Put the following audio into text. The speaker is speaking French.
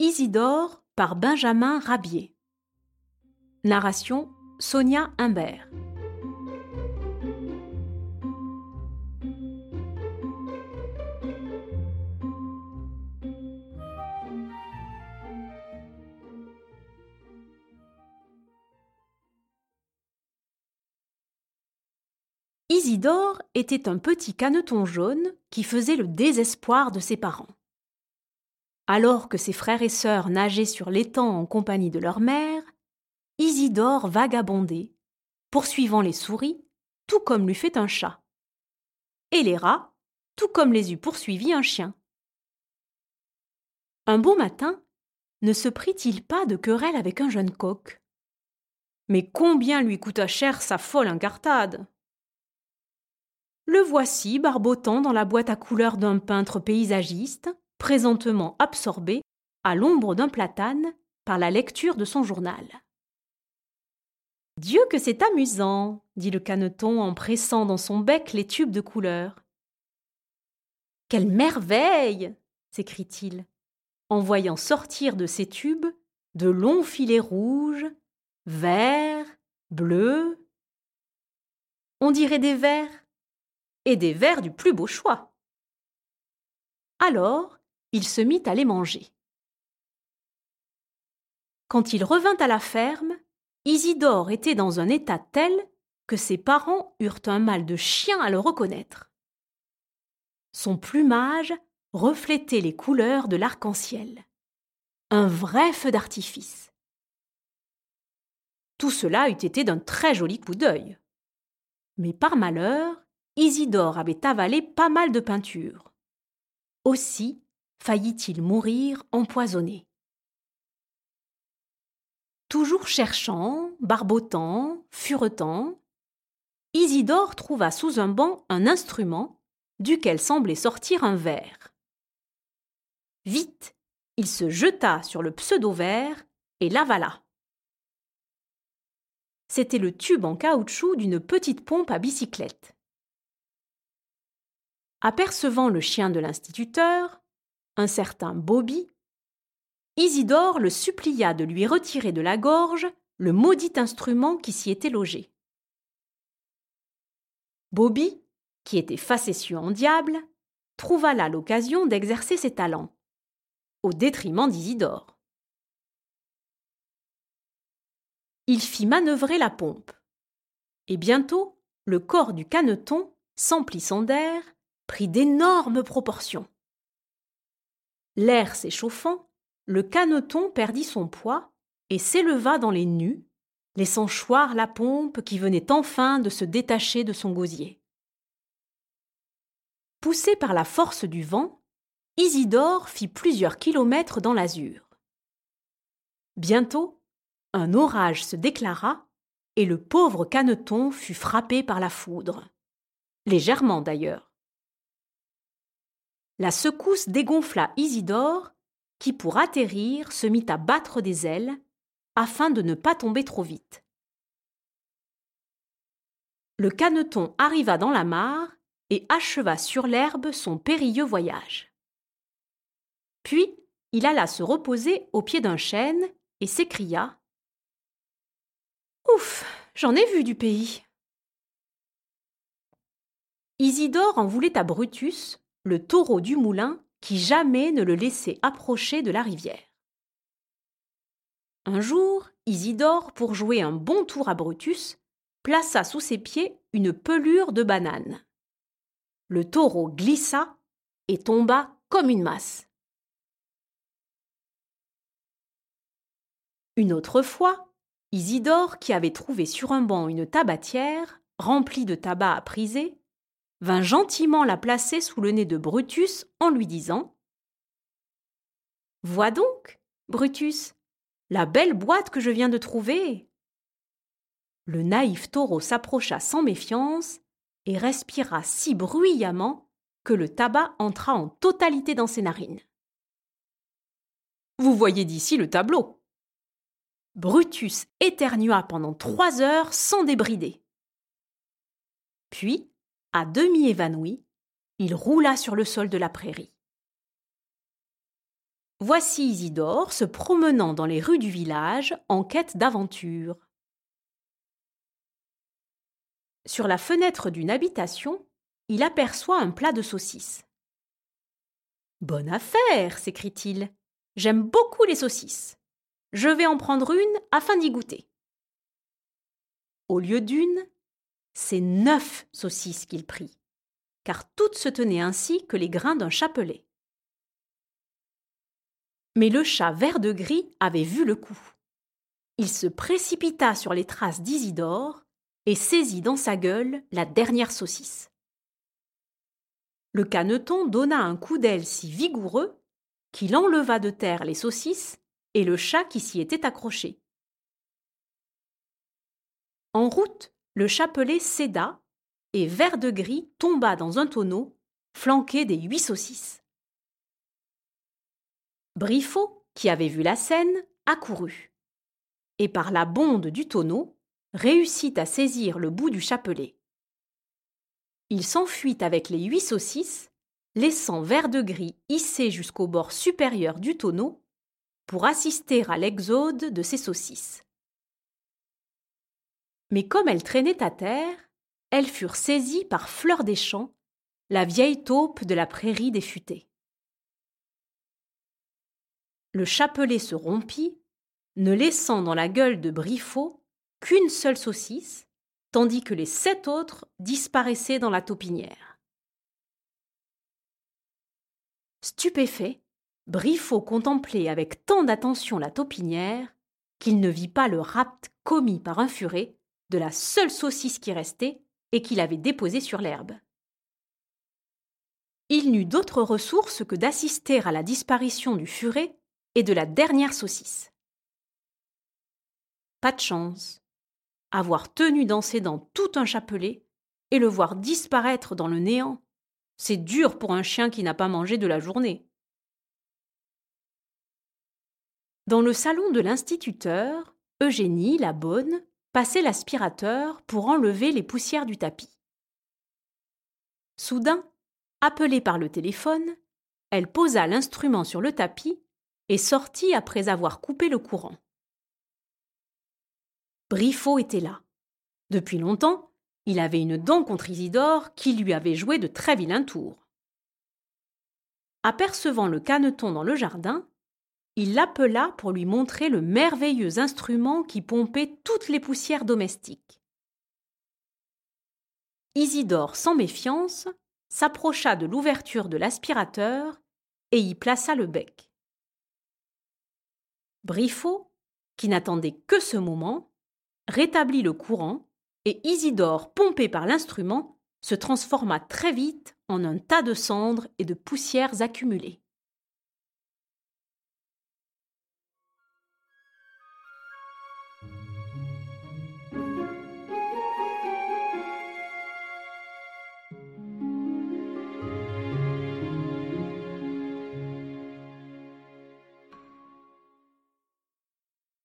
Isidore par Benjamin Rabier. Narration Sonia Humbert. Isidore était un petit caneton jaune qui faisait le désespoir de ses parents. Alors que ses frères et sœurs nageaient sur l'étang en compagnie de leur mère, Isidore vagabondait, poursuivant les souris, tout comme lui fait un chat, et les rats, tout comme les eût poursuivis un chien. Un beau matin, ne se prit-il pas de querelle avec un jeune coq? Mais combien lui coûta cher sa folle incartade! Le voici barbotant dans la boîte à couleurs d'un peintre paysagiste, présentement absorbé, à l'ombre d'un platane, par la lecture de son journal. Dieu que c'est amusant, dit le caneton en pressant dans son bec les tubes de couleurs. Quelle merveille s'écrie-t-il, en voyant sortir de ces tubes de longs filets rouges, verts, bleus. On dirait des vers, et des vers du plus beau choix. Alors, il se mit à les manger. Quand il revint à la ferme, Isidore était dans un état tel que ses parents eurent un mal de chien à le reconnaître. Son plumage reflétait les couleurs de l'arc-en-ciel. Un vrai feu d'artifice. Tout cela eût été d'un très joli coup d'œil. Mais par malheur, Isidore avait avalé pas mal de peinture. Aussi faillit-il mourir empoisonné? Toujours cherchant, barbotant, furetant, Isidore trouva sous un banc un instrument duquel semblait sortir un verre. Vite, il se jeta sur le pseudo-verre et l'avala. C'était le tube en caoutchouc d'une petite pompe à bicyclette. Apercevant le chien de l'instituteur, un certain Bobby, Isidore le supplia de lui retirer de la gorge le maudit instrument qui s'y était logé. Bobby, qui était facétieux en diable, trouva là l'occasion d'exercer ses talents, au détriment d'Isidore. Il fit manœuvrer la pompe, et bientôt le corps du caneton, s'emplissant d'air, prit d'énormes proportions. L'air s'échauffant, le caneton perdit son poids et s'éleva dans les nues, laissant choir la pompe qui venait enfin de se détacher de son gosier. Poussé par la force du vent, Isidore fit plusieurs kilomètres dans l'azur. Bientôt, un orage se déclara et le pauvre caneton fut frappé par la foudre. Légèrement d'ailleurs. La secousse dégonfla Isidore, qui pour atterrir se mit à battre des ailes, afin de ne pas tomber trop vite. Le caneton arriva dans la mare et acheva sur l'herbe son périlleux voyage. Puis il alla se reposer au pied d'un chêne et s'écria Ouf, j'en ai vu du pays. Isidore en voulait à Brutus le taureau du moulin qui jamais ne le laissait approcher de la rivière. Un jour, Isidore, pour jouer un bon tour à Brutus, plaça sous ses pieds une pelure de banane. Le taureau glissa et tomba comme une masse. Une autre fois, Isidore, qui avait trouvé sur un banc une tabatière remplie de tabac à priser, vint gentiment la placer sous le nez de Brutus en lui disant Vois donc, Brutus, la belle boîte que je viens de trouver. Le naïf taureau s'approcha sans méfiance et respira si bruyamment que le tabac entra en totalité dans ses narines. Vous voyez d'ici le tableau. Brutus éternua pendant trois heures sans débrider. Puis, à demi évanoui, il roula sur le sol de la prairie. voici Isidore se promenant dans les rues du village en quête d'aventure. Sur la fenêtre d'une habitation, il aperçoit un plat de saucisses. Bonne affaire, s'écrie-t-il. J'aime beaucoup les saucisses. Je vais en prendre une afin d'y goûter. Au lieu d'une, c'est neuf saucisses qu'il prit, car toutes se tenaient ainsi que les grains d'un chapelet. Mais le chat vert de gris avait vu le coup. Il se précipita sur les traces d'Isidore et saisit dans sa gueule la dernière saucisse. Le caneton donna un coup d'aile si vigoureux qu'il enleva de terre les saucisses et le chat qui s'y était accroché. En route, le chapelet céda et Vert de Gris tomba dans un tonneau, flanqué des huit saucisses. Briffaut, qui avait vu la scène, accourut, et par la bonde du tonneau, réussit à saisir le bout du chapelet. Il s'enfuit avec les huit saucisses, laissant Vert de Gris hissé jusqu'au bord supérieur du tonneau pour assister à l'exode de ses saucisses. Mais comme elles traînaient à terre, elles furent saisies par Fleur des Champs, la vieille taupe de la prairie des futaies. Le chapelet se rompit, ne laissant dans la gueule de Briffaut qu'une seule saucisse, tandis que les sept autres disparaissaient dans la taupinière. Stupéfait, Briffaut contemplait avec tant d'attention la taupinière qu'il ne vit pas le rapt commis par un furet de la seule saucisse qui restait et qu'il avait déposée sur l'herbe. Il n'eut d'autre ressource que d'assister à la disparition du furet et de la dernière saucisse. Pas de chance. Avoir tenu dans ses dents tout un chapelet et le voir disparaître dans le néant, c'est dur pour un chien qui n'a pas mangé de la journée. Dans le salon de l'instituteur, Eugénie, la bonne, passait l'aspirateur pour enlever les poussières du tapis. Soudain, appelée par le téléphone, elle posa l'instrument sur le tapis et sortit après avoir coupé le courant. Briffaut était là. Depuis longtemps, il avait une dent contre Isidore qui lui avait joué de très vilains tours. Apercevant le caneton dans le jardin, il l'appela pour lui montrer le merveilleux instrument qui pompait toutes les poussières domestiques. Isidore, sans méfiance, s'approcha de l'ouverture de l'aspirateur et y plaça le bec. Briffaut, qui n'attendait que ce moment, rétablit le courant et Isidore, pompé par l'instrument, se transforma très vite en un tas de cendres et de poussières accumulées.